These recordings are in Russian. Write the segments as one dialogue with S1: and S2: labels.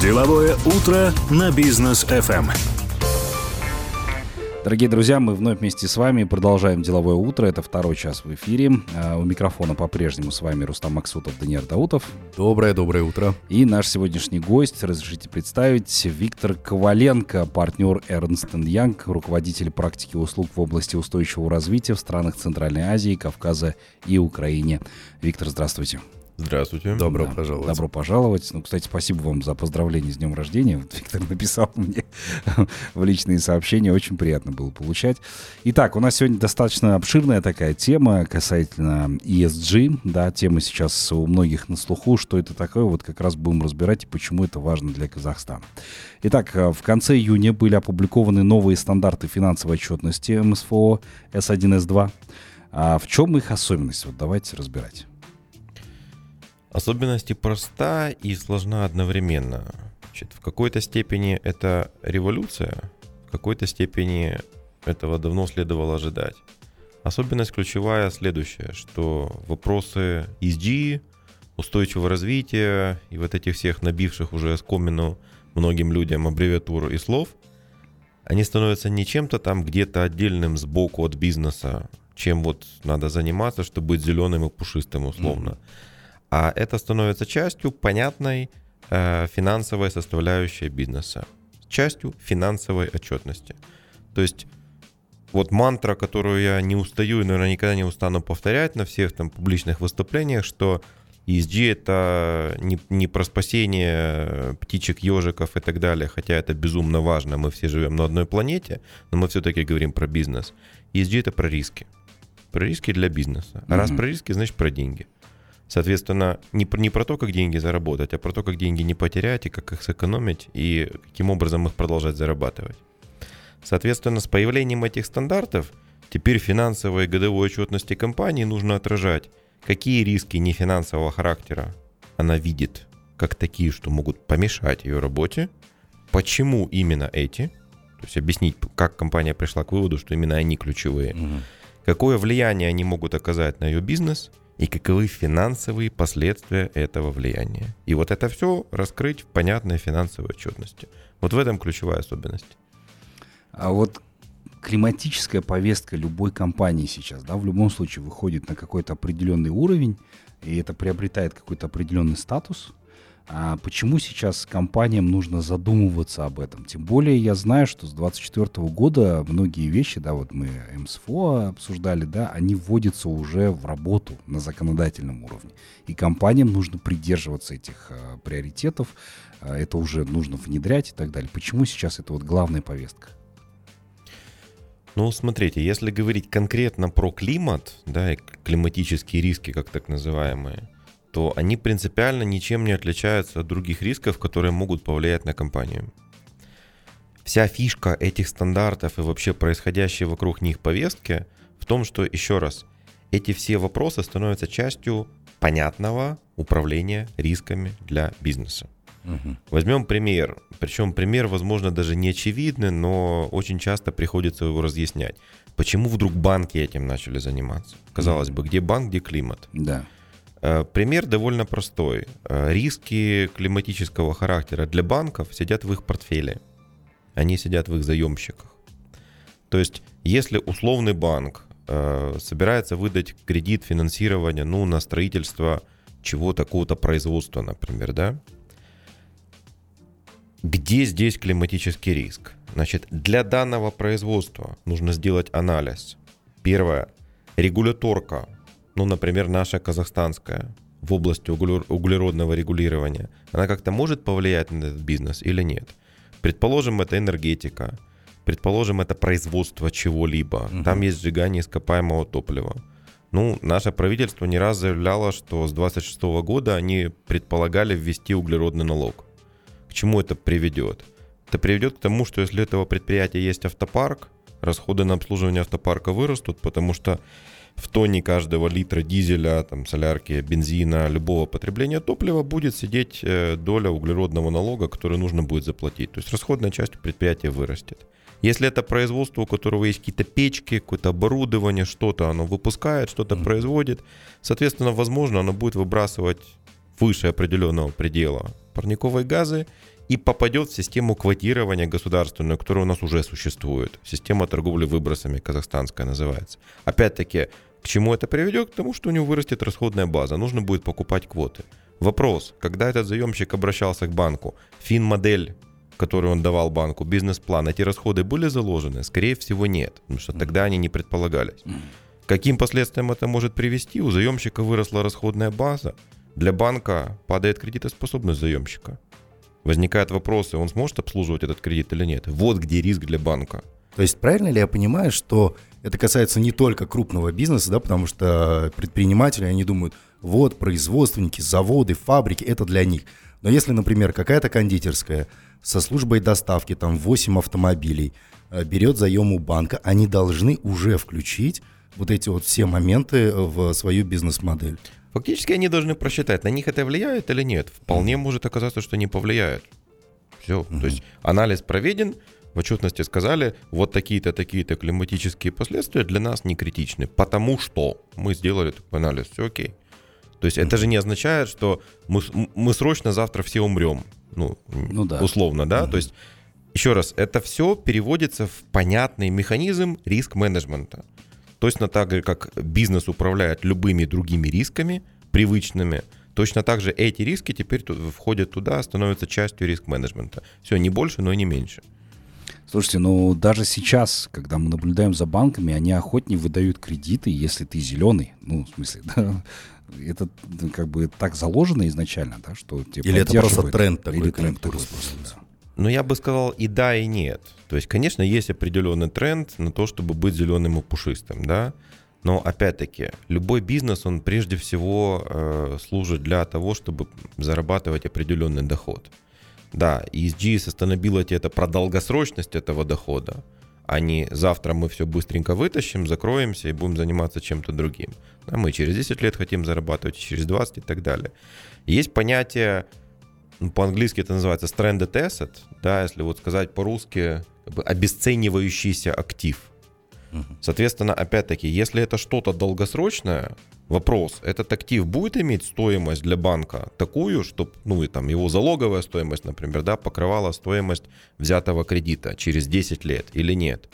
S1: Деловое утро на бизнес FM.
S2: Дорогие друзья, мы вновь вместе с вами продолжаем деловое утро. Это второй час в эфире. А, у микрофона по-прежнему с вами Рустам Максутов, Даниил Даутов.
S3: Доброе, доброе утро.
S2: И наш сегодняшний гость, разрешите представить, Виктор Коваленко, партнер Ernst Young, руководитель практики услуг в области устойчивого развития в странах Центральной Азии, Кавказа и Украине. Виктор, здравствуйте.
S3: Здравствуйте. Добро да, пожаловать.
S2: Добро пожаловать. Ну, кстати, спасибо вам за поздравление с днем рождения. Вот Виктор написал мне в личные сообщения. Очень приятно было получать. Итак, у нас сегодня достаточно обширная такая тема касательно ESG. Да, тема сейчас у многих на слуху. Что это такое? Вот как раз будем разбирать и почему это важно для Казахстана. Итак, э, в конце июня были опубликованы новые стандарты финансовой отчетности МСФО S1, S2. А в чем их особенность? Вот давайте разбирать.
S3: Особенности проста и сложна одновременно. Значит, в какой-то степени это революция, в какой-то степени этого давно следовало ожидать. Особенность ключевая следующая, что вопросы ESG, устойчивого развития и вот этих всех набивших уже скомину многим людям аббревиатур и слов, они становятся не чем-то там где-то отдельным сбоку от бизнеса, чем вот надо заниматься, чтобы быть зеленым и пушистым условно. Mm-hmm а это становится частью понятной э, финансовой составляющей бизнеса, частью финансовой отчетности. То есть вот мантра, которую я не устаю и, наверное, никогда не устану повторять на всех там публичных выступлениях, что ESG это не, не про спасение птичек, ежиков и так далее, хотя это безумно важно, мы все живем на одной планете, но мы все-таки говорим про бизнес. ESG это про риски. Про риски для бизнеса. А mm-hmm. раз про риски, значит про деньги. Соответственно, не, не про то, как деньги заработать, а про то, как деньги не потерять и как их сэкономить, и каким образом их продолжать зарабатывать. Соответственно, с появлением этих стандартов теперь финансовой годовой отчетности компании нужно отражать, какие риски нефинансового характера она видит, как такие, что могут помешать ее работе, почему именно эти, то есть объяснить, как компания пришла к выводу, что именно они ключевые, угу. какое влияние они могут оказать на ее бизнес – и каковы финансовые последствия этого влияния. И вот это все раскрыть в понятной финансовой отчетности. Вот в этом ключевая особенность.
S2: А вот климатическая повестка любой компании сейчас, да, в любом случае выходит на какой-то определенный уровень, и это приобретает какой-то определенный статус. А почему сейчас компаниям нужно задумываться об этом? Тем более я знаю, что с 2024 года многие вещи, да, вот мы МСФО обсуждали, да, они вводятся уже в работу на законодательном уровне. И компаниям нужно придерживаться этих а, приоритетов, а, это уже нужно внедрять и так далее. Почему сейчас это вот главная повестка?
S3: Ну, смотрите, если говорить конкретно про климат, да, и климатические риски, как так называемые, то они принципиально ничем не отличаются от других рисков, которые могут повлиять на компанию. Вся фишка этих стандартов и вообще происходящей вокруг них повестки в том, что, еще раз, эти все вопросы становятся частью понятного управления рисками для бизнеса. Угу. Возьмем пример. Причем пример, возможно, даже не очевидный, но очень часто приходится его разъяснять. Почему вдруг банки этим начали заниматься? Казалось угу. бы, где банк, где климат?
S2: Да.
S3: Э, пример довольно простой. Э, риски климатического характера для банков сидят в их портфеле. Они сидят в их заемщиках. То есть, если условный банк э, собирается выдать кредит финансирования ну, на строительство чего-то, какого-то производства, например, да, где здесь климатический риск? Значит, для данного производства нужно сделать анализ. Первое. Регуляторка ну, например, наша казахстанская в области углеродного регулирования, она как-то может повлиять на этот бизнес или нет? Предположим, это энергетика, предположим, это производство чего-либо, угу. там есть сжигание ископаемого топлива. Ну, наше правительство не раз заявляло, что с 26 года они предполагали ввести углеродный налог. К чему это приведет? Это приведет к тому, что если этого предприятия есть автопарк, расходы на обслуживание автопарка вырастут, потому что в тоне каждого литра дизеля, там, солярки, бензина, любого потребления топлива будет сидеть э, доля углеродного налога, который нужно будет заплатить. То есть расходная часть предприятия вырастет. Если это производство, у которого есть какие-то печки, какое-то оборудование, что-то оно выпускает, что-то mm-hmm. производит, соответственно, возможно, оно будет выбрасывать выше определенного предела парниковые газы, и попадет в систему квотирования государственную, которая у нас уже существует. Система торговли выбросами казахстанская называется. Опять-таки, к чему это приведет? К тому, что у него вырастет расходная база. Нужно будет покупать квоты. Вопрос, когда этот заемщик обращался к банку, фин-модель, которую он давал банку, бизнес-план, эти расходы были заложены? Скорее всего, нет, потому что тогда они не предполагались. Каким последствиям это может привести? У заемщика выросла расходная база, для банка падает кредитоспособность заемщика. Возникают вопросы, он сможет обслуживать этот кредит или нет. Вот где риск для банка.
S4: То есть правильно ли я понимаю, что это касается не только крупного бизнеса, да, потому что предприниматели, они думают, вот производственники, заводы, фабрики, это для них. Но если, например, какая-то кондитерская со службой доставки, там 8 автомобилей, э, берет заем у банка, они должны уже включить вот эти вот все моменты в свою бизнес-модель.
S3: Фактически они должны просчитать, на них это влияет или нет. Вполне может оказаться, что не повлияет. Все. Mm-hmm. То есть анализ проведен, в отчетности сказали, вот такие-то, такие-то климатические последствия для нас не критичны, потому что мы сделали такой анализ, все окей. То есть mm-hmm. это же не означает, что мы, мы срочно завтра все умрем. Ну, ну да. условно, да? Mm-hmm. То есть, еще раз, это все переводится в понятный механизм риск-менеджмента. Точно так же, как бизнес управляет любыми другими рисками, привычными, точно так же эти риски теперь входят туда, становятся частью риск-менеджмента. Все, не больше, но и не меньше.
S2: Слушайте, ну даже сейчас, когда мы наблюдаем за банками, они охотнее выдают кредиты, если ты зеленый. Ну, в смысле, да, это ну, как бы так заложено изначально, да, что
S4: тебе Или это просто тренд такой.
S2: Или тренд такой просто,
S3: да. Ну, я бы сказал и да, и нет. То есть, конечно, есть определенный тренд на то, чтобы быть зеленым и пушистым, да. Но опять-таки, любой бизнес, он прежде всего э, служит для того, чтобы зарабатывать определенный доход. Да, ESG и sustainability это про долгосрочность этого дохода, а не завтра мы все быстренько вытащим, закроемся и будем заниматься чем-то другим. Да, мы через 10 лет хотим зарабатывать, через 20 и так далее. Есть понятие по-английски это называется stranded asset, да, если вот сказать по-русски, как бы обесценивающийся актив. Соответственно, опять-таки, если это что-то долгосрочное, вопрос, этот актив будет иметь стоимость для банка такую, чтобы, ну, и там его залоговая стоимость, например, да, покрывала стоимость взятого кредита через 10 лет или нет?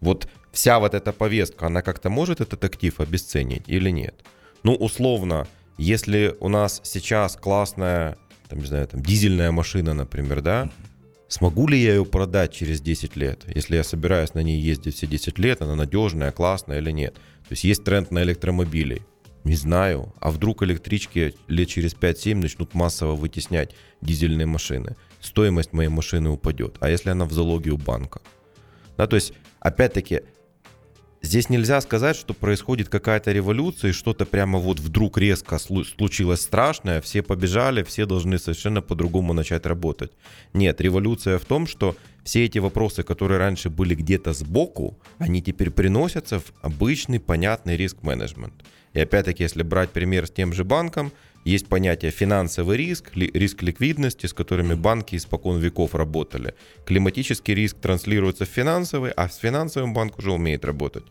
S3: Вот вся вот эта повестка, она как-то может этот актив обесценить или нет? Ну, условно, если у нас сейчас классная там, не знаю, там, дизельная машина, например, да, смогу ли я ее продать через 10 лет, если я собираюсь на ней ездить все 10 лет, она надежная, классная или нет. То есть есть тренд на электромобили. Не знаю. А вдруг электрички лет через 5-7 начнут массово вытеснять дизельные машины. Стоимость моей машины упадет. А если она в залоге у банка? Да, то есть, опять-таки, Здесь нельзя сказать, что происходит какая-то революция, и что-то прямо вот вдруг резко случилось страшное, все побежали, все должны совершенно по-другому начать работать. Нет, революция в том, что все эти вопросы, которые раньше были где-то сбоку, они теперь приносятся в обычный понятный риск-менеджмент. И опять-таки, если брать пример с тем же банком, есть понятие финансовый риск, риск ликвидности, с которыми банки испокон веков работали. Климатический риск транслируется в финансовый, а с финансовым банк уже умеет работать.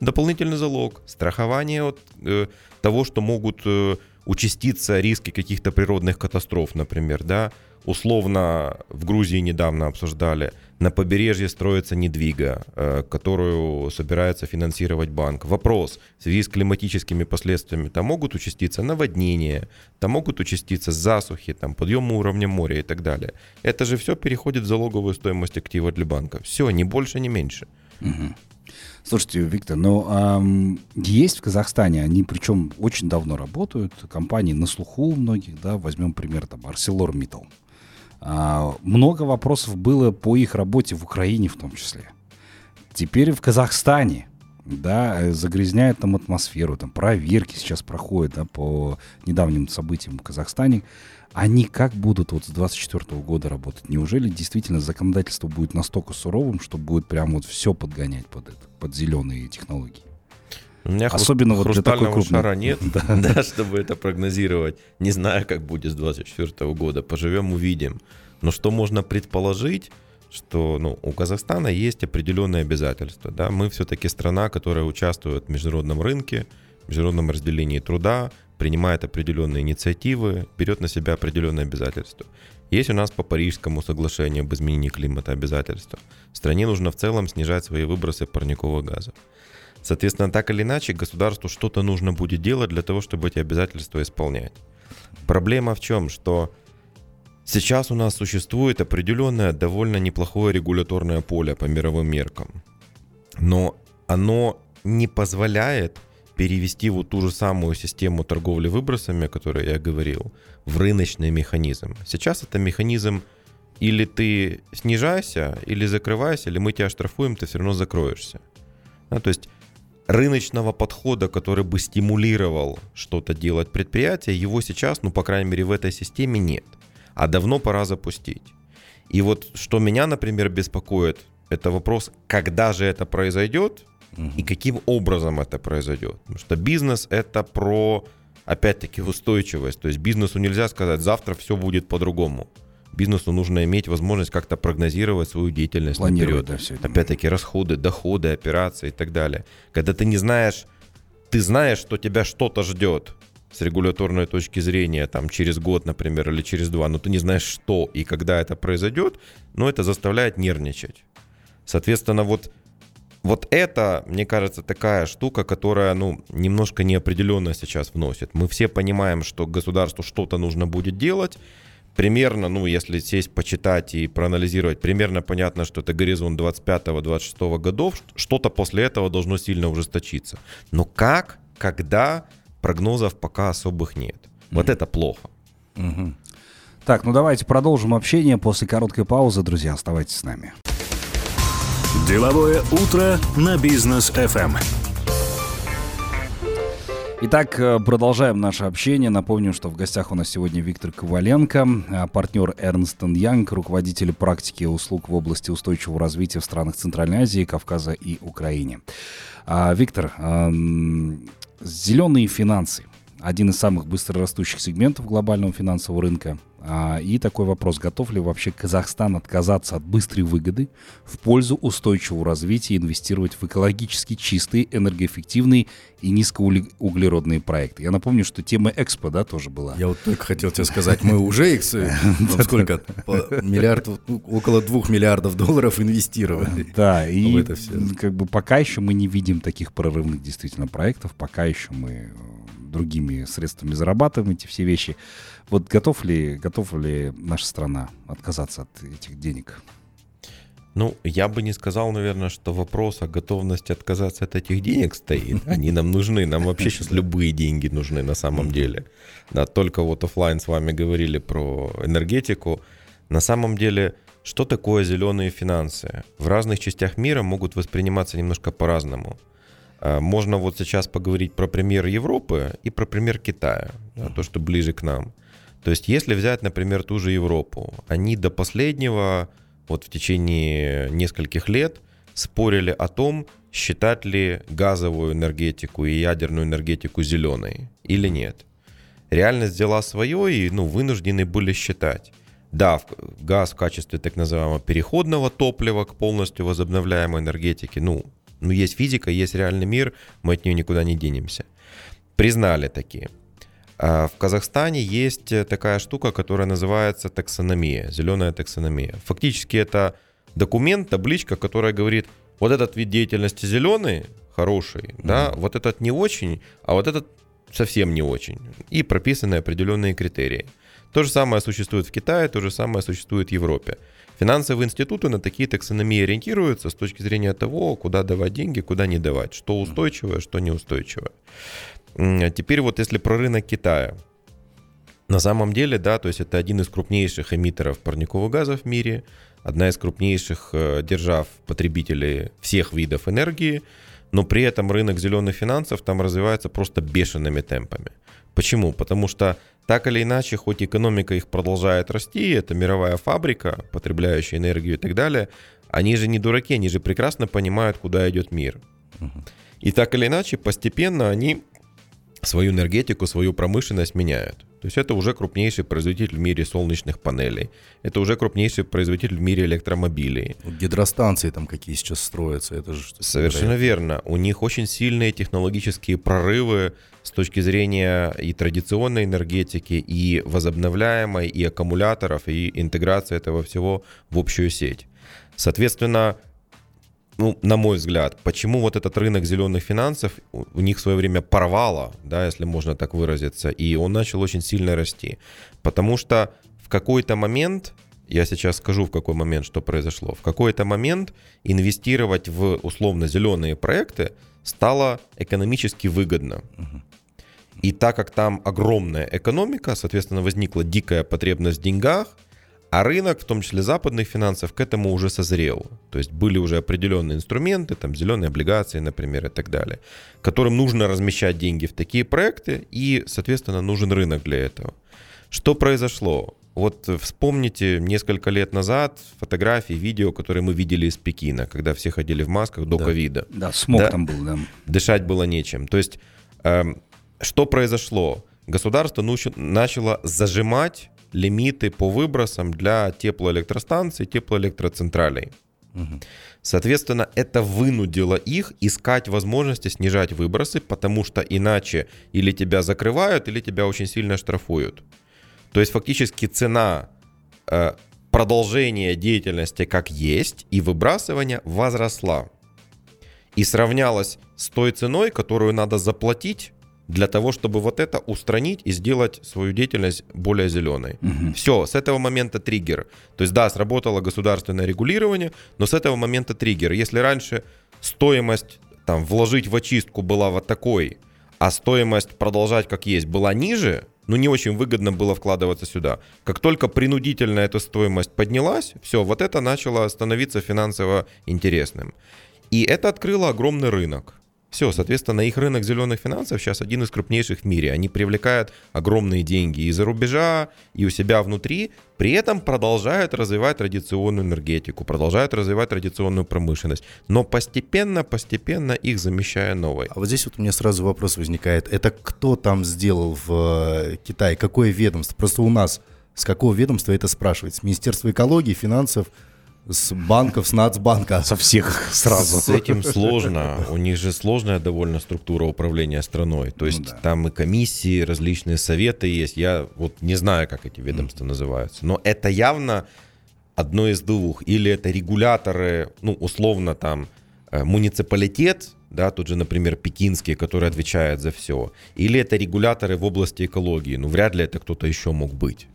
S3: Дополнительный залог, страхование от э, того, что могут э, участиться риски каких-то природных катастроф, например, да, условно в Грузии недавно обсуждали, на побережье строится недвига, э, которую собирается финансировать банк. Вопрос, в связи с климатическими последствиями, там могут участиться наводнения, там могут участиться засухи, там подъем уровня моря и так далее. Это же все переходит в залоговую стоимость актива для банка. Все, ни больше, ни меньше.
S2: Угу. Слушайте, Виктор, ну эм, есть в Казахстане, они причем очень давно работают, компании на слуху у многих, да, возьмем пример там ArcelorMittal. А, много вопросов было по их работе в Украине в том числе. Теперь в Казахстане, да, загрязняют там атмосферу, там проверки сейчас проходят, да, по недавним событиям в Казахстане. Они как будут вот с 24 года работать? Неужели действительно законодательство будет настолько суровым, что будет прям вот все подгонять под это, под зеленые технологии?
S3: У меня Особенно вот для такой крупной... шара нет, да, чтобы это прогнозировать. Не знаю, как будет с 2024 года. Поживем, увидим. Но что можно предположить, что ну, у Казахстана есть определенные обязательства. Да? Мы все-таки страна, которая участвует в международном рынке, в международном разделении труда, принимает определенные инициативы, берет на себя определенные обязательства. Есть у нас по Парижскому соглашению об изменении климата обязательства. Стране нужно в целом снижать свои выбросы парниковых газов. Соответственно, так или иначе, государству что-то нужно будет делать для того, чтобы эти обязательства исполнять. Проблема в чем? Что сейчас у нас существует определенное довольно неплохое регуляторное поле по мировым меркам. Но оно не позволяет перевести вот ту же самую систему торговли выбросами, о которой я говорил, в рыночный механизм. Сейчас это механизм или ты снижайся, или закрывайся, или мы тебя штрафуем, ты все равно закроешься. Да, то есть рыночного подхода, который бы стимулировал что-то делать предприятие, его сейчас, ну, по крайней мере, в этой системе нет. А давно пора запустить. И вот что меня, например, беспокоит, это вопрос, когда же это произойдет и каким образом это произойдет. Потому что бизнес это про, опять-таки, устойчивость. То есть бизнесу нельзя сказать, завтра все будет по-другому. Бизнесу нужно иметь возможность как-то прогнозировать свою деятельность
S2: Планировать,
S3: наперед.
S2: да, все это.
S3: Опять-таки расходы, доходы, операции и так далее. Когда ты не знаешь, ты знаешь, что тебя что-то ждет с регуляторной точки зрения, там, через год, например, или через два, но ты не знаешь, что и когда это произойдет, но это заставляет нервничать. Соответственно, вот, вот это, мне кажется, такая штука, которая, ну, немножко неопределенно сейчас вносит. Мы все понимаем, что государству что-то нужно будет делать, примерно, ну, если сесть, почитать и проанализировать, примерно понятно, что это горизонт 25-26 годов, что-то после этого должно сильно ужесточиться. Но как, когда, прогнозов пока особых нет. Вот это плохо.
S2: Так, ну давайте продолжим общение после короткой паузы. Друзья, оставайтесь с нами.
S1: Деловое утро на бизнес FM.
S2: Итак, э, продолжаем наше общение. Напомню, что в гостях у нас сегодня Виктор Коваленко, партнер Ernst Young, руководитель практики услуг в области устойчивого развития в странах Центральной Азии, Кавказа и Украине. А, Виктор, зеленые финансы – один из самых быстрорастущих сегментов глобального финансового рынка. А, И такой вопрос, готов ли вообще Казахстан отказаться от быстрой выгоды в пользу устойчивого развития и инвестировать в экологически чистые, энергоэффективные и низкоуглеродные проекты? Я напомню, что тема Экспо, да, тоже была.
S4: Я вот только хотел тебе сказать, мы уже их, ну, сколько, миллиард, ну, около двух миллиардов долларов инвестировали.
S2: Да, и как бы пока еще мы не видим таких прорывных действительно проектов, пока еще мы э, другими средствами зарабатываем эти все вещи. Вот готов ли, готов ли наша страна отказаться от этих денег?
S3: Ну, я бы не сказал, наверное, что вопрос о готовности отказаться от этих денег стоит. Они нам нужны. Нам вообще сейчас любые деньги нужны на самом деле. Да, только вот оффлайн с вами говорили про энергетику. На самом деле, что такое зеленые финансы? В разных частях мира могут восприниматься немножко по-разному. А, Можно вот сейчас поговорить про пример Европы и про пример Китая, да, то, что ближе к нам. То есть, если взять, например, ту же Европу, они до последнего, вот в течение нескольких лет, спорили о том, считать ли газовую энергетику и ядерную энергетику зеленой или нет. Реальность взяла свое и ну, вынуждены были считать. Да, газ в качестве так называемого переходного топлива к полностью возобновляемой энергетике, ну, ну, есть физика, есть реальный мир, мы от нее никуда не денемся. Признали такие. А В Казахстане есть э, такая штука, которая называется таксономия, зеленая таксономия. Фактически это документ, табличка, которая говорит, вот этот вид деятельности зеленый, хороший, да, вот этот не очень, а вот этот совсем не очень. И прописаны определенные критерии. То же самое существует в Китае, то же самое существует в Европе. Финансовые институты на такие таксономии ориентируются с точки зрения того, куда давать деньги, куда не давать, что устойчивое, что неустойчивое. Теперь вот если про рынок Китая. На самом деле, да, то есть это один из крупнейших эмиттеров парниковых газов в мире, одна из крупнейших э, держав потребителей всех видов энергии, но при этом рынок зеленых финансов там развивается просто бешеными темпами. Почему? Потому что так или иначе, хоть экономика их продолжает расти, это мировая фабрика, потребляющая энергию и так далее, они же не дураки, они же прекрасно понимают, куда идет мир. И так или иначе, постепенно они свою энергетику, свою промышленность меняют. То есть это уже крупнейший производитель в мире солнечных панелей. Это уже крупнейший производитель в мире электромобилей.
S4: Гидростанции там какие сейчас строятся, это же
S3: Совершенно верно. У них очень сильные технологические прорывы с точки зрения и традиционной энергетики, и возобновляемой, и аккумуляторов, и интеграции этого всего в общую сеть. Соответственно, ну, на мой взгляд, почему вот этот рынок зеленых финансов у них в свое время порвало, да, если можно так выразиться, и он начал очень сильно расти. Потому что в какой-то момент, я сейчас скажу, в какой момент что произошло, в какой-то момент инвестировать в условно зеленые проекты стало экономически выгодно. И так как там огромная экономика, соответственно, возникла дикая потребность в деньгах, а рынок, в том числе западных финансов, к этому уже созрел. То есть были уже определенные инструменты, там зеленые облигации, например, и так далее, которым нужно размещать деньги в такие проекты, и, соответственно, нужен рынок для этого. Что произошло? Вот вспомните несколько лет назад фотографии, видео, которые мы видели из Пекина, когда все ходили в масках до
S4: Да.
S3: ковида
S2: Да, смог
S3: Да.
S2: там был, да.
S3: дышать было нечем. То есть, эм, что произошло? Государство начало зажимать лимиты по выбросам для теплоэлектростанций, теплоэлектроцентралей. Соответственно, это вынудило их искать возможности снижать выбросы, потому что иначе или тебя закрывают, или тебя очень сильно штрафуют. То есть фактически цена э, продолжения деятельности как есть и выбрасывания возросла и сравнялась с той ценой, которую надо заплатить для того, чтобы вот это устранить и сделать свою деятельность более зеленой. Все, с этого момента триггер. То есть да, сработало государственное регулирование, но с этого момента триггер. Если раньше стоимость там вложить в очистку была вот такой, а стоимость продолжать как есть была ниже, ну не очень выгодно было вкладываться сюда. Как только принудительно эта стоимость поднялась, все, вот это начало становиться финансово интересным. И это открыло огромный рынок. Все, соответственно, их рынок зеленых финансов сейчас один из крупнейших в мире. Они привлекают огромные деньги и за рубежа, и у себя внутри, при этом продолжают развивать традиционную энергетику, продолжают развивать традиционную промышленность, но постепенно, постепенно их замещая новой.
S4: А вот здесь вот у меня сразу вопрос возникает. Это кто там сделал в э, Китае? Какое ведомство? Просто у нас с какого ведомства это спрашивать? С Министерства экологии, финансов, с банков, с Нацбанка?
S2: Со всех сразу.
S3: С этим сложно. У них же сложная довольно структура управления страной. То есть
S2: да.
S3: там и комиссии, различные советы есть. Я вот не знаю, как эти ведомства называются. Но это явно одно из двух. Или это регуляторы, ну, условно там, э, муниципалитет, да, тут же, например, пекинский, который отвечает за все. Или это регуляторы в области экологии. Ну, вряд ли это кто-то еще мог быть.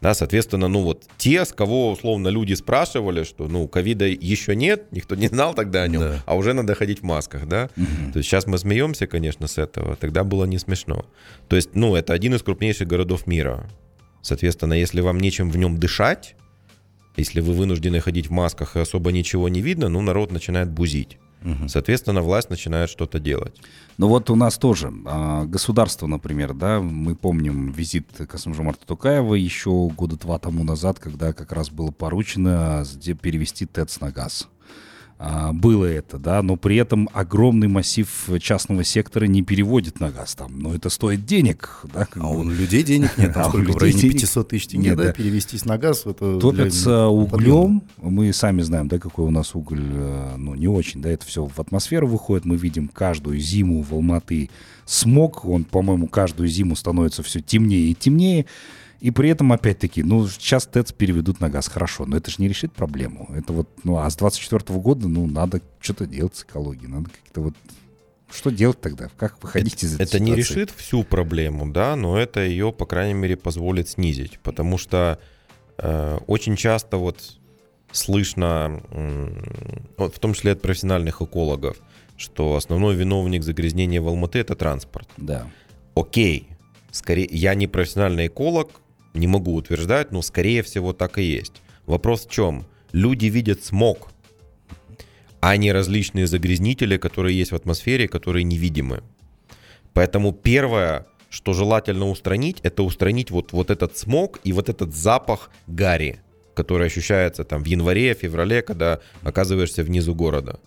S3: Да, соответственно, ну вот те, с кого условно люди спрашивали, что ну ковида еще нет, никто не знал тогда о нем,
S4: Да.
S3: а уже надо ходить в масках, да. То есть сейчас мы смеемся, конечно, с этого, тогда было не смешно. То есть, ну, это один из крупнейших городов мира. Соответственно, если вам нечем в нем дышать, если вы вынуждены ходить в масках и особо ничего не видно, ну, народ начинает бузить. Соответственно, власть начинает что-то делать.
S2: Ну вот у нас тоже а, государство, например, да, мы помним визит Касымжамарта Тукаева еще года два тому назад, когда как раз было поручено где перевести ТЭЦ на газ. А, было это, да, но при этом огромный массив частного сектора не переводит на газ там, но это стоит денег, да,
S4: А у людей денег нет,
S2: А у
S4: в
S2: людей
S4: районе
S2: денег
S4: 500 тысяч тенге,
S2: нет,
S4: да,
S2: да.
S4: перевестись на газ, это
S2: Топятся
S4: для-
S2: углем. Мы сами знаем, да, какой у нас уголь, э, ну, не очень, да, это все в атмосферу выходит. Мы видим каждую зиму в Алматы смог. Он, по-моему, каждую зиму становится все темнее и темнее. И при этом, опять-таки, ну, сейчас ТЭЦ переведут на газ, хорошо, но это же не решит проблему. Это вот, ну, а с 24 года, ну, надо что-то делать с экологией, надо как-то вот... Что делать тогда? Как выходить из этой
S3: Это не
S2: ситуации?
S3: решит всю проблему, да, но это ее, по крайней мере, позволит снизить, потому что э, очень часто вот слышно, вот в том числе от профессиональных экологов, что основной виновник загрязнения в Алматы это транспорт.
S2: Да.
S3: Окей, скорее, я не профессиональный эколог, не могу утверждать, но скорее всего так и есть. Вопрос в чем? Люди видят смог, а не различные загрязнители, которые есть в атмосфере, которые невидимы. Поэтому первое, что желательно устранить, это устранить вот, вот этот смог и вот этот запах гари, который ощущается там в январе, феврале, когда оказываешься внизу города.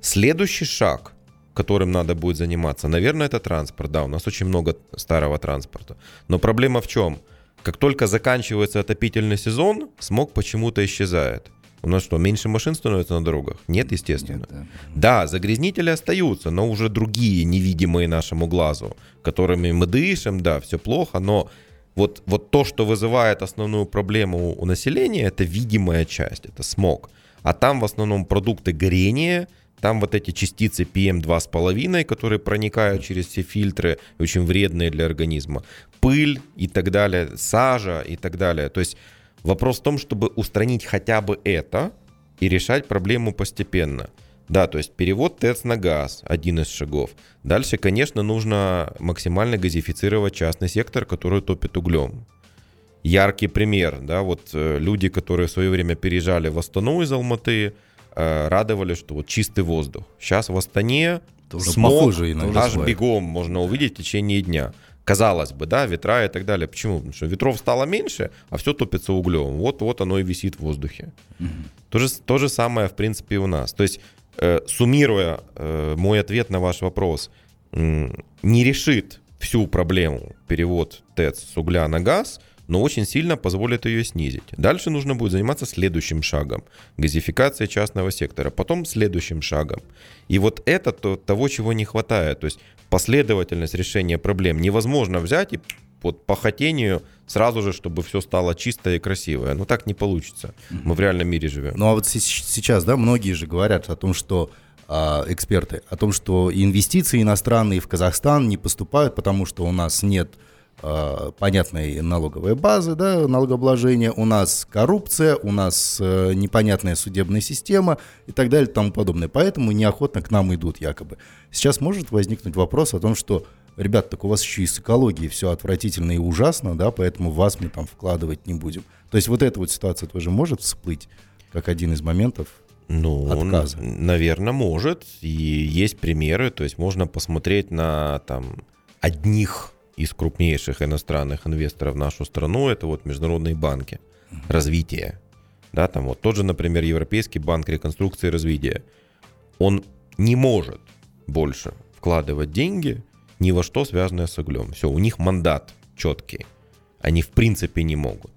S3: Следующий шаг которым надо будет заниматься, наверное, это транспорт. Да, у нас очень много старого транспорта. Но проблема в чем? Как только заканчивается отопительный сезон, смог почему-то исчезает. У нас что, меньше машин становится на дорогах? Нет, естественно. Нет, да. да, загрязнители остаются, но уже другие, невидимые нашему глазу, которыми мы дышим, да, все плохо, но вот, вот то, что вызывает основную проблему у населения, это видимая часть, это смог. А там в основном продукты горения, там вот эти частицы PM2,5, которые проникают через все фильтры, очень вредные для организма. Пыль и так далее, сажа и так далее. То есть вопрос в том, чтобы устранить хотя бы это и решать проблему постепенно. Да, то есть перевод ТЭЦ на газ – один из шагов. Дальше, конечно, нужно максимально газифицировать частный сектор, который топит углем. Яркий пример, да, вот э, люди, которые в свое время переезжали в Астану из Алматы, э, радовали, что вот чистый воздух. Сейчас в Астане
S4: Тоже смог похоже
S3: аж бегом можно увидеть в течение дня. Казалось бы, да, ветра и так далее. Почему? Потому что ветров стало меньше, а все топится углем. Вот, вот оно и висит в воздухе. Угу. То, же, то же самое, в принципе, и у нас. То есть Э, суммируя э, мой ответ на ваш вопрос, не решит всю проблему перевод ТЭЦ с угля на газ, но очень сильно позволит ее снизить. Дальше нужно будет заниматься следующим шагом – газификацией частного сектора, потом следующим шагом. И вот это то, того, чего не хватает. То есть последовательность решения проблем. Невозможно взять и вот по хотению сразу же, чтобы все стало чистое и красивое. Но так не получится. Мы в реальном мире живем.
S4: Ну а вот сейчас, да, многие же говорят о том, что а, эксперты, о том, что инвестиции иностранные в Казахстан не поступают, потому что у нас нет понятной налоговой базы, да, налогообложения, у нас коррупция, у нас а, непонятная судебная система и так далее и тому подобное. Поэтому неохотно к нам идут якобы. Сейчас может возникнуть вопрос о том, что ребят, так у вас еще и с экологией все отвратительно и ужасно, да, поэтому вас мы там вкладывать не будем. То есть вот эта вот ситуация тоже может всплыть как один из моментов ну, отказа?
S3: наверное, может. И есть примеры, то есть можно посмотреть на там одних из крупнейших иностранных инвесторов в нашу страну, это вот международные банки развития. Да, там вот тот же, например, Европейский банк реконструкции и развития. Он не может больше вкладывать деньги ни во что связанное с углем. Все, у них мандат четкий. Они в принципе не могут.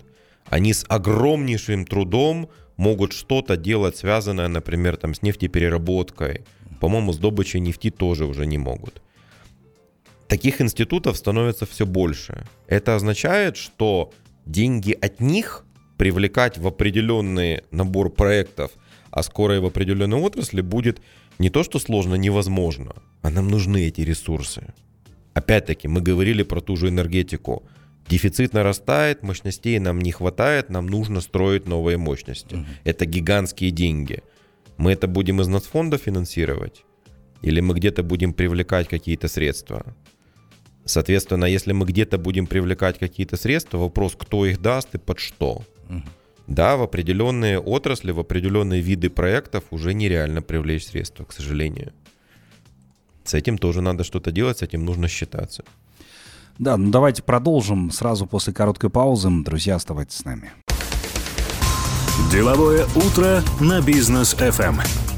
S3: Они с огромнейшим трудом могут что-то делать, связанное, например, там, с нефтепереработкой. По-моему, с добычей нефти тоже уже не могут. Таких институтов становится все больше. Это означает, что деньги от них привлекать в определенный набор проектов, а скоро и в определенной отрасли будет не то, что сложно, невозможно, а нам нужны эти ресурсы. Опять-таки, мы говорили про ту же энергетику. Дефицит нарастает, мощностей нам не хватает, нам нужно строить новые мощности. Угу. Это гигантские деньги. Мы это будем из нацфонда финансировать? Или мы где-то будем привлекать какие-то средства? Соответственно, если мы где-то будем привлекать какие-то средства, вопрос, кто их даст и под что. Угу. Да, в определенные отрасли, в определенные виды проектов уже нереально привлечь средства, к сожалению. С этим тоже надо что-то делать, с этим нужно считаться.
S2: Да, ну давайте продолжим сразу после короткой паузы. Друзья, оставайтесь с нами.
S1: Деловое утро на бизнес FM.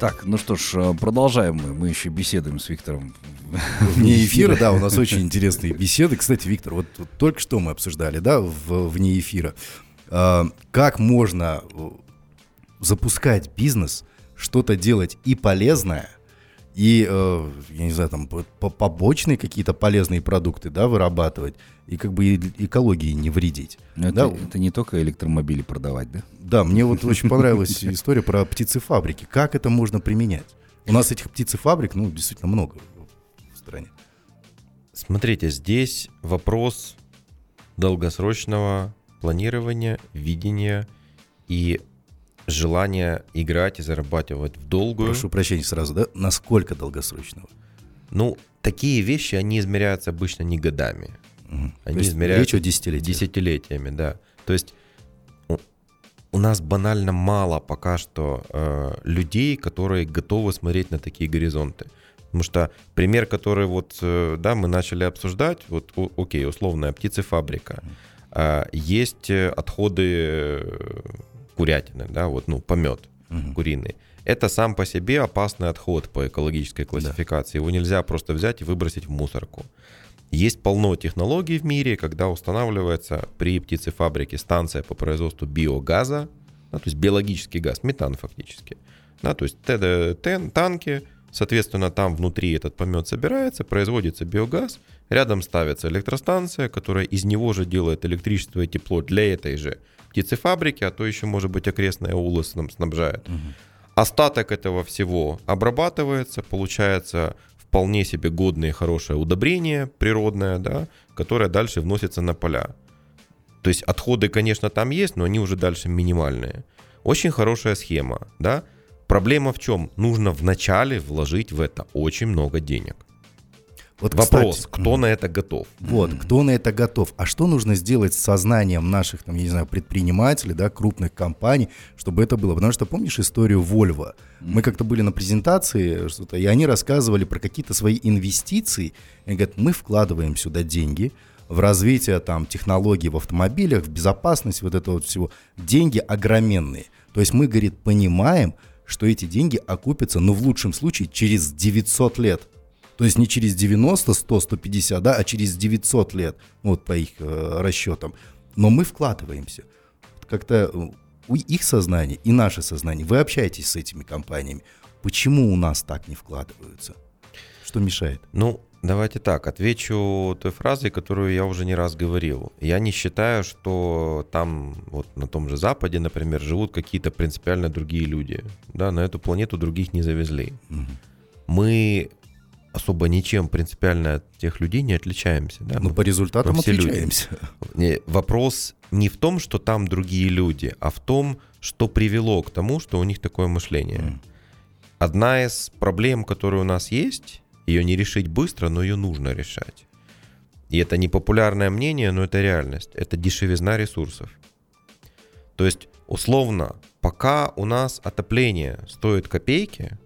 S2: Так, ну что ж, э, продолжаем мы. Мы еще беседуем с Виктором.
S4: Вне эфира, да, у нас очень интересные беседы. Кстати, Виктор, вот, вот только что мы обсуждали, да, в, вне эфира. Э, как можно запускать бизнес, что-то делать и полезное, и, э, я не знаю, там, побочные какие-то полезные продукты, да, вырабатывать, и как бы экологии не вредить.
S2: Но да? это, это не только электромобили продавать, да?
S4: Да, мне вот очень понравилась история про птицефабрики. Как это можно применять? У нас этих птицефабрик, ну, действительно много в стране.
S3: Смотрите, здесь вопрос долгосрочного планирования, видения и желание играть и зарабатывать в долгую.
S4: Прошу прощения сразу, да? Насколько долгосрочного?
S3: Ну, такие вещи, они измеряются обычно не годами.
S4: Угу. Они измеряются речь о десятилетиях.
S3: десятилетиями, да. То есть у нас банально мало пока что э, людей, которые готовы смотреть на такие горизонты. Потому что пример, который вот, э, да, мы начали обсуждать, вот, о, окей, условная птицефабрика. Э, есть отходы курятины, да, вот, ну, помет угу. куриный. Это сам по себе опасный отход по экологической классификации. Да. Его нельзя просто взять и выбросить в мусорку. Есть полно технологий в мире, когда устанавливается при птицефабрике станция по производству биогаза, да, то есть биологический газ, метан фактически. Да, то есть танки, соответственно, там внутри этот помет собирается, производится биогаз, рядом ставится электростанция, которая из него же делает электричество и тепло для этой же птицефабрики, а то еще, может быть, окрестная улица нам снабжает. Угу. Остаток этого всего обрабатывается, получается вполне себе годное и хорошее удобрение природное, да, которое дальше вносится на поля. То есть отходы, конечно, там есть, но они уже дальше минимальные. Очень хорошая схема, да. Проблема в чем? Нужно вначале вложить в это очень много денег. Вот, Вопрос, кстати, кто на это готов?
S4: Вот, кто на это готов? А что нужно сделать с сознанием наших, там, я не знаю, предпринимателей, да, крупных компаний, чтобы это было? Потому что помнишь историю Volvo? Мы как-то были на презентации, что-то, и они рассказывали про какие-то свои инвестиции. И говорят, мы вкладываем сюда деньги, в развитие там технологий в автомобилях, в безопасность вот этого вот всего. Деньги огроменные. То есть мы, говорит, понимаем, что эти деньги окупятся, ну, в лучшем случае, через 900 лет. То есть не через 90, 100, 150, да, а через 900 лет, вот по их э, расчетам. Но мы вкладываемся. Как-то э, у их сознания и наше сознание. Вы общаетесь с этими компаниями. Почему у нас так не вкладываются? Что мешает?
S3: Ну, давайте так, отвечу той фразой, которую я уже не раз говорил. Я не считаю, что там, вот на том же Западе, например, живут какие-то принципиально другие люди. Да, на эту планету других не завезли. Угу. Мы особо ничем принципиально от тех людей не отличаемся. Да?
S4: Ну, по результатам все отличаемся.
S3: Люди. Вопрос не в том, что там другие люди, а в том, что привело к тому, что у них такое мышление. Mm. Одна из проблем, которая у нас есть, ее не решить быстро, но ее нужно решать. И это не популярное мнение, но это реальность. Это дешевизна ресурсов. То есть, условно, пока у нас отопление стоит копейки,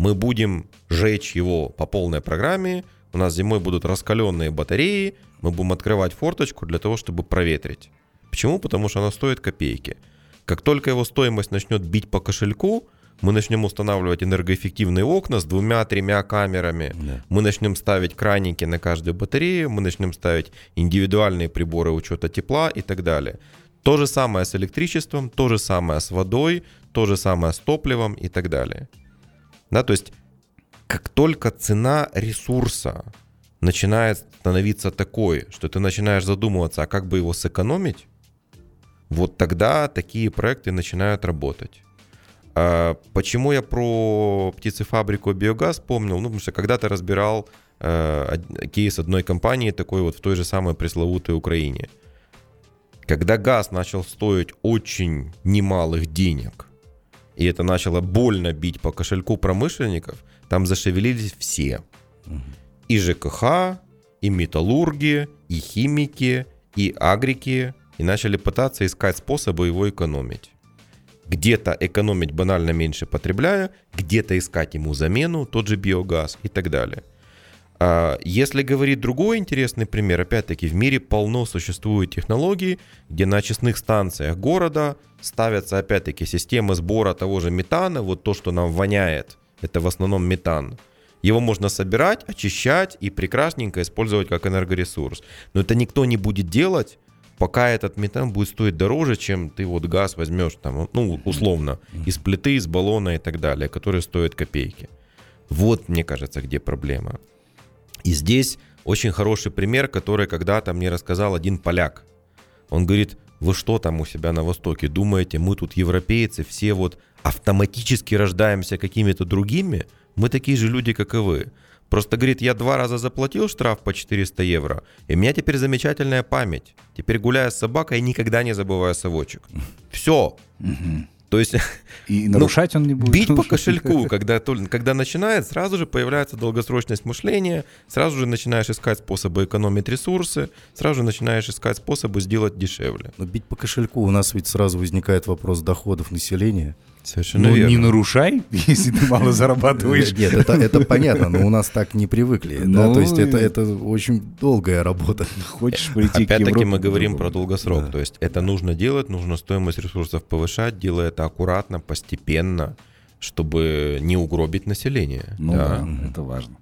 S3: мы будем жечь его по полной программе, у нас зимой будут раскаленные батареи, мы будем открывать форточку для того, чтобы проветрить. Почему? Потому что она стоит копейки. Как только его стоимость начнет бить по кошельку, мы начнем устанавливать энергоэффективные окна с двумя-тремя камерами, да. мы начнем ставить краники на каждую батарею, мы начнем ставить индивидуальные приборы учета тепла и так далее. То же самое с электричеством, то же самое с водой, то же самое с топливом и так далее. Да, то есть как только цена ресурса начинает становиться такой, что ты начинаешь задумываться, а как бы его сэкономить, вот тогда такие проекты начинают работать. А почему я про птицефабрику биогаз помнил? Ну, потому что когда-то разбирал э, кейс одной компании, такой вот в той же самой пресловутой Украине. Когда газ начал стоить очень немалых денег, и это начало больно бить по кошельку промышленников, там зашевелились все. И ЖКХ, и металлурги, и химики, и агрики, и начали пытаться искать способы его экономить. Где-то экономить банально меньше потребляя, где-то искать ему замену, тот же биогаз и так далее. А, если говорить другой интересный пример, опять-таки в мире полно существует технологий, где на очистных станциях города ставятся опять-таки системы сбора того же метана, вот то, что нам воняет, это в основном метан. Его можно собирать, очищать и прекрасненько использовать как энергоресурс. Но это никто не будет делать, пока этот метан будет стоить дороже, чем ты вот газ возьмешь там, ну, условно, из плиты, из баллона и так далее, который стоит копейки. Вот, мне кажется, где проблема. И здесь очень хороший пример, который когда-то мне рассказал один поляк. Он говорит, вы что там у себя на Востоке думаете, мы тут европейцы, все вот автоматически рождаемся какими-то другими? Мы такие же люди, как и вы. Просто, говорит, я два раза заплатил штраф по 400 евро, и у меня теперь замечательная память. Теперь гуляя с собакой, никогда не забываю совочек. Все. То есть...
S2: И ну, нарушать ну, он не будет.
S3: Бить по кошельку, когда, когда начинает, сразу же появляется долгосрочность мышления, сразу же начинаешь искать способы экономить ресурсы, сразу же начинаешь искать способы сделать дешевле.
S4: Но бить по кошельку у нас ведь сразу возникает вопрос доходов населения.
S3: Совершенно
S2: Ну,
S3: верно.
S2: не нарушай, если ты мало зарабатываешь.
S4: Нет, это, это понятно, но у нас так не привыкли. да,
S2: Ну,
S4: то есть это, это очень долгая работа.
S2: Хочешь прийти
S3: Опять-таки мы говорим про долгосрок.
S4: Да.
S3: То есть это нужно делать, нужно стоимость ресурсов повышать, делая это аккуратно, постепенно, чтобы не угробить население.
S2: Ну да, это важно.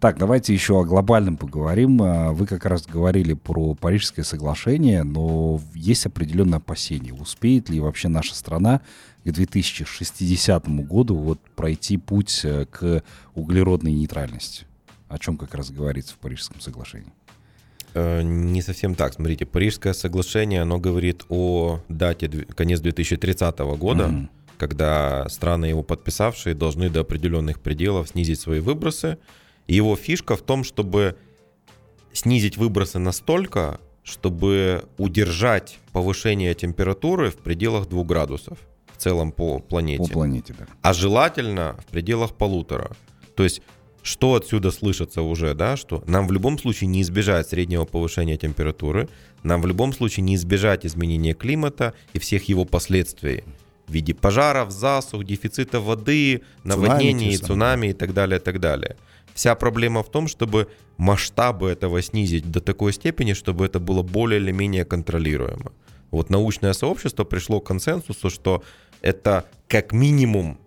S2: Так, давайте еще о глобальном поговорим. А, Вы как раз говорили про Парижское соглашение, но есть определенное опасение. Успеет ли вообще наша страна к 2060 году вот пройти путь э, к углеродной нейтральности? О чем как раз говорится в Парижском соглашении.
S3: Э, Не совсем так. Смотрите, Парижское соглашение, оно говорит о дате конец 2030 года,
S2: Мгм.
S3: когда страны, его подписавшие, должны до определенных пределов снизить свои выбросы. И его фишка в том, чтобы снизить выбросы настолько, чтобы удержать повышение температуры в пределах 2 градусов целом по планете.
S2: По планете, да.
S3: а желательно в пределах полутора. То есть, что отсюда слышится уже, да, что нам в любом случае не избежать среднего повышения температуры, нам в любом случае не избежать изменения климата и всех его последствий в виде пожаров, засух, дефицита воды, наводнений, цунами и так далее, и так далее. Вся проблема в том, чтобы масштабы этого снизить до такой степени, чтобы это было более или менее контролируемо. Вот научное сообщество пришло к консенсусу, что это как минимум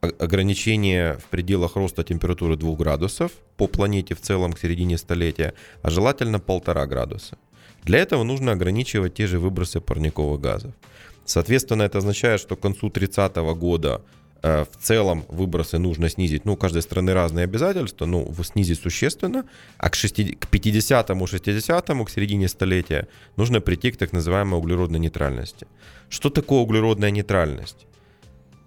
S3: ограничение в пределах роста температуры 2 градусов по планете в целом к середине столетия, а желательно полтора градуса. Для этого нужно ограничивать те же выбросы парниковых газов. Соответственно, это означает, что к концу 30 года в целом выбросы нужно снизить. Ну, у каждой страны разные обязательства, ну, снизить существенно, а к, 60, к 50-му, 60-му, к середине столетия нужно прийти к так называемой углеродной нейтральности. Что такое углеродная нейтральность?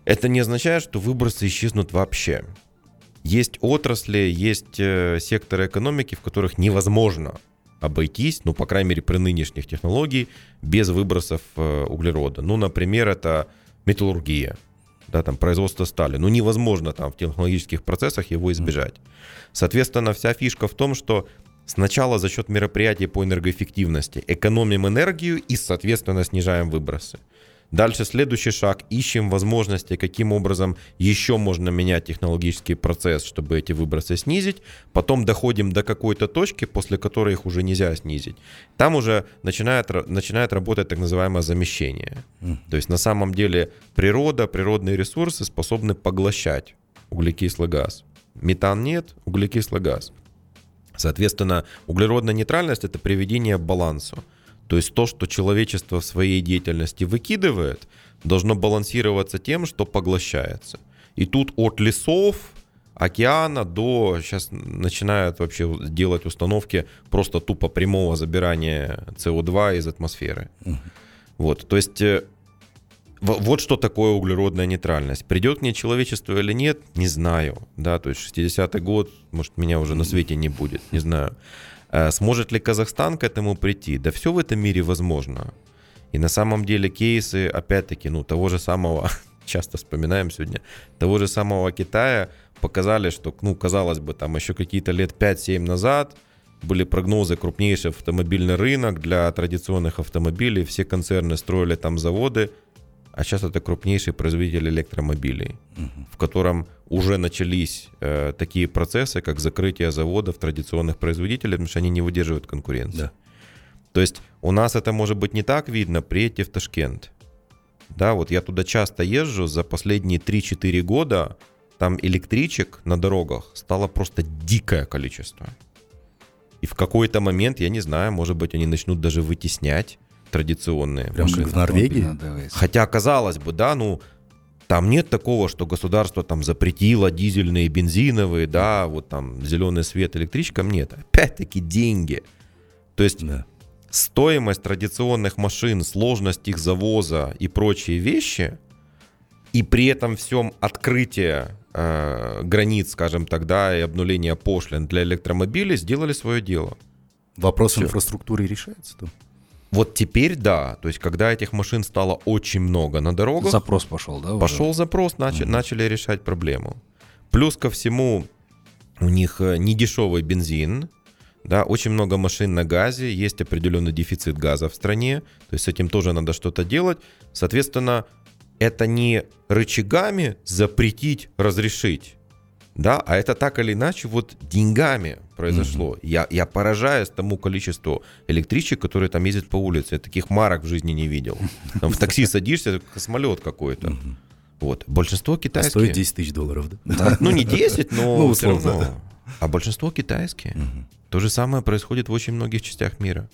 S3: Это не означает, что выбросы исчезнут вообще. Есть отрасли, есть э, секторы экономики, в которых невозможно обойтись, ну, по крайней мере, при нынешних технологиях, без выбросов э, углерода. Ну, например, это металлургия, да, там, производство стали. Ну, невозможно там в технологических процессах его избежать. Соответственно, вся фишка в том, что сначала за счет мероприятий по энергоэффективности экономим энергию и, соответственно, снижаем выбросы. Дальше следующий шаг. Ищем возможности, каким образом еще можно менять технологический процесс, чтобы эти выбросы снизить. Потом доходим до какой-то точки, после которой их уже нельзя снизить. Там уже начинает, начинает работать так называемое замещение. То есть на самом деле природа, природные ресурсы способны поглощать углекислый газ. Метан нет, углекислый газ. Соответственно, углеродная нейтральность – это приведение к балансу. То есть то, что человечество в своей деятельности выкидывает, должно балансироваться тем, что поглощается. И тут от лесов, океана до сейчас начинают вообще делать установки просто тупо прямого забирания СО2 из атмосферы. Вот, то есть э, вот что такое углеродная нейтральность. Придет к ней человечество или нет, не знаю. Да, то есть 60-й год, может, меня уже на свете не будет, не знаю. Э, Сможет ли Казахстан к этому прийти? Да все в этом мире возможно. И на самом деле кейсы, опять-таки, ну, того же самого, часто вспоминаем сегодня, того же самого Китая показали, что, ну, казалось бы, там еще какие-то лет 5-7 назад были прогнозы крупнейший автомобильный рынок для традиционных автомобилей, все концерны строили там заводы, а сейчас это крупнейший производитель электромобилей, в котором уже начались э, такие процессы, как закрытие заводов традиционных производителей, потому что они не выдерживают конкуренции.
S4: Да.
S3: То есть у нас это может быть не так видно, приедьте в Ташкент. Да, вот я туда часто езжу, за последние 3-4 года там электричек на дорогах стало просто дикое количество. И в какой-то момент, я не знаю, может быть, они начнут даже вытеснять традиционные
S4: Прям
S3: машины.
S4: как в Норвегии?
S3: Хотя, казалось бы, да, ну, там нет такого, что государство там запретило дизельные, бензиновые, да, вот там зеленый свет электричкам, нет. Опять-таки деньги. То есть
S4: Да.
S3: стоимость традиционных машин, сложность их завоза и прочие вещи, и при этом всем открытие э, границ, скажем так, да, и обнуление пошлин для электромобилей сделали свое дело.
S4: Вопрос
S3: Всё.
S4: инфраструктуры решается там?
S3: Вот теперь да, то есть когда этих машин стало очень много на дорогах,
S2: Запрос пошел, да? уже?
S3: Пошел запрос, начали, начали решать проблему. Плюс ко всему, у них э, недешевый бензин, да, очень много машин на газе, есть определенный дефицит газа в стране, то есть с этим тоже надо что-то делать. Соответственно, это не рычагами запретить, разрешить, да, а это так или иначе вот деньгами произошло. Mm-hmm. Я, я поражаюсь тому количеству электричек, которые там ездят по улице. Я таких марок в жизни не видел. Там в такси садишься, самолет какой-то. Mm-hmm. Вот. Большинство китайские. А
S4: стоит 10 тысяч долларов,
S3: да? Ну, не 10, но ну, все равно. А большинство китайские. То же самое происходит в очень многих частях мира.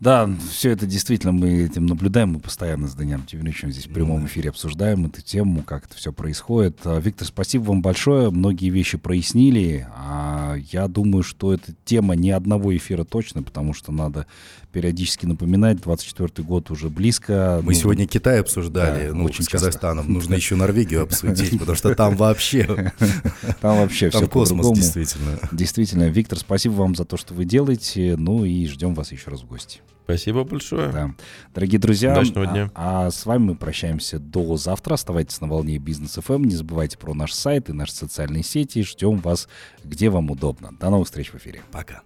S2: Да, все это действительно мы этим наблюдаем, мы постоянно с Даниэлем Тимировичем здесь в прямом эфире обсуждаем эту тему, как это все происходит. А, Виктор, спасибо вам большое, многие вещи прояснили. А я думаю, что эта тема не одного эфира точно, потому что надо периодически напоминать, 24 год уже близко.
S4: Мы ну, сегодня Китай обсуждали, да, ну, очень с Казахстаном. Часто. Нужно еще Норвегию обсудить, потому что там вообще...
S2: Там вообще все
S4: космос, действительно.
S2: Действительно. Виктор, спасибо вам за то, что вы делаете. Ну и ждем вас еще раз в гости.
S3: Спасибо большое.
S2: Да. Дорогие друзья,
S3: Удачного дня.
S2: А, а с вами мы прощаемся до завтра. Оставайтесь на волне бизнес FM. Не забывайте про наш сайт и наши социальные сети. Ждем вас, где вам удобно. До новых встреч в эфире.
S4: Пока.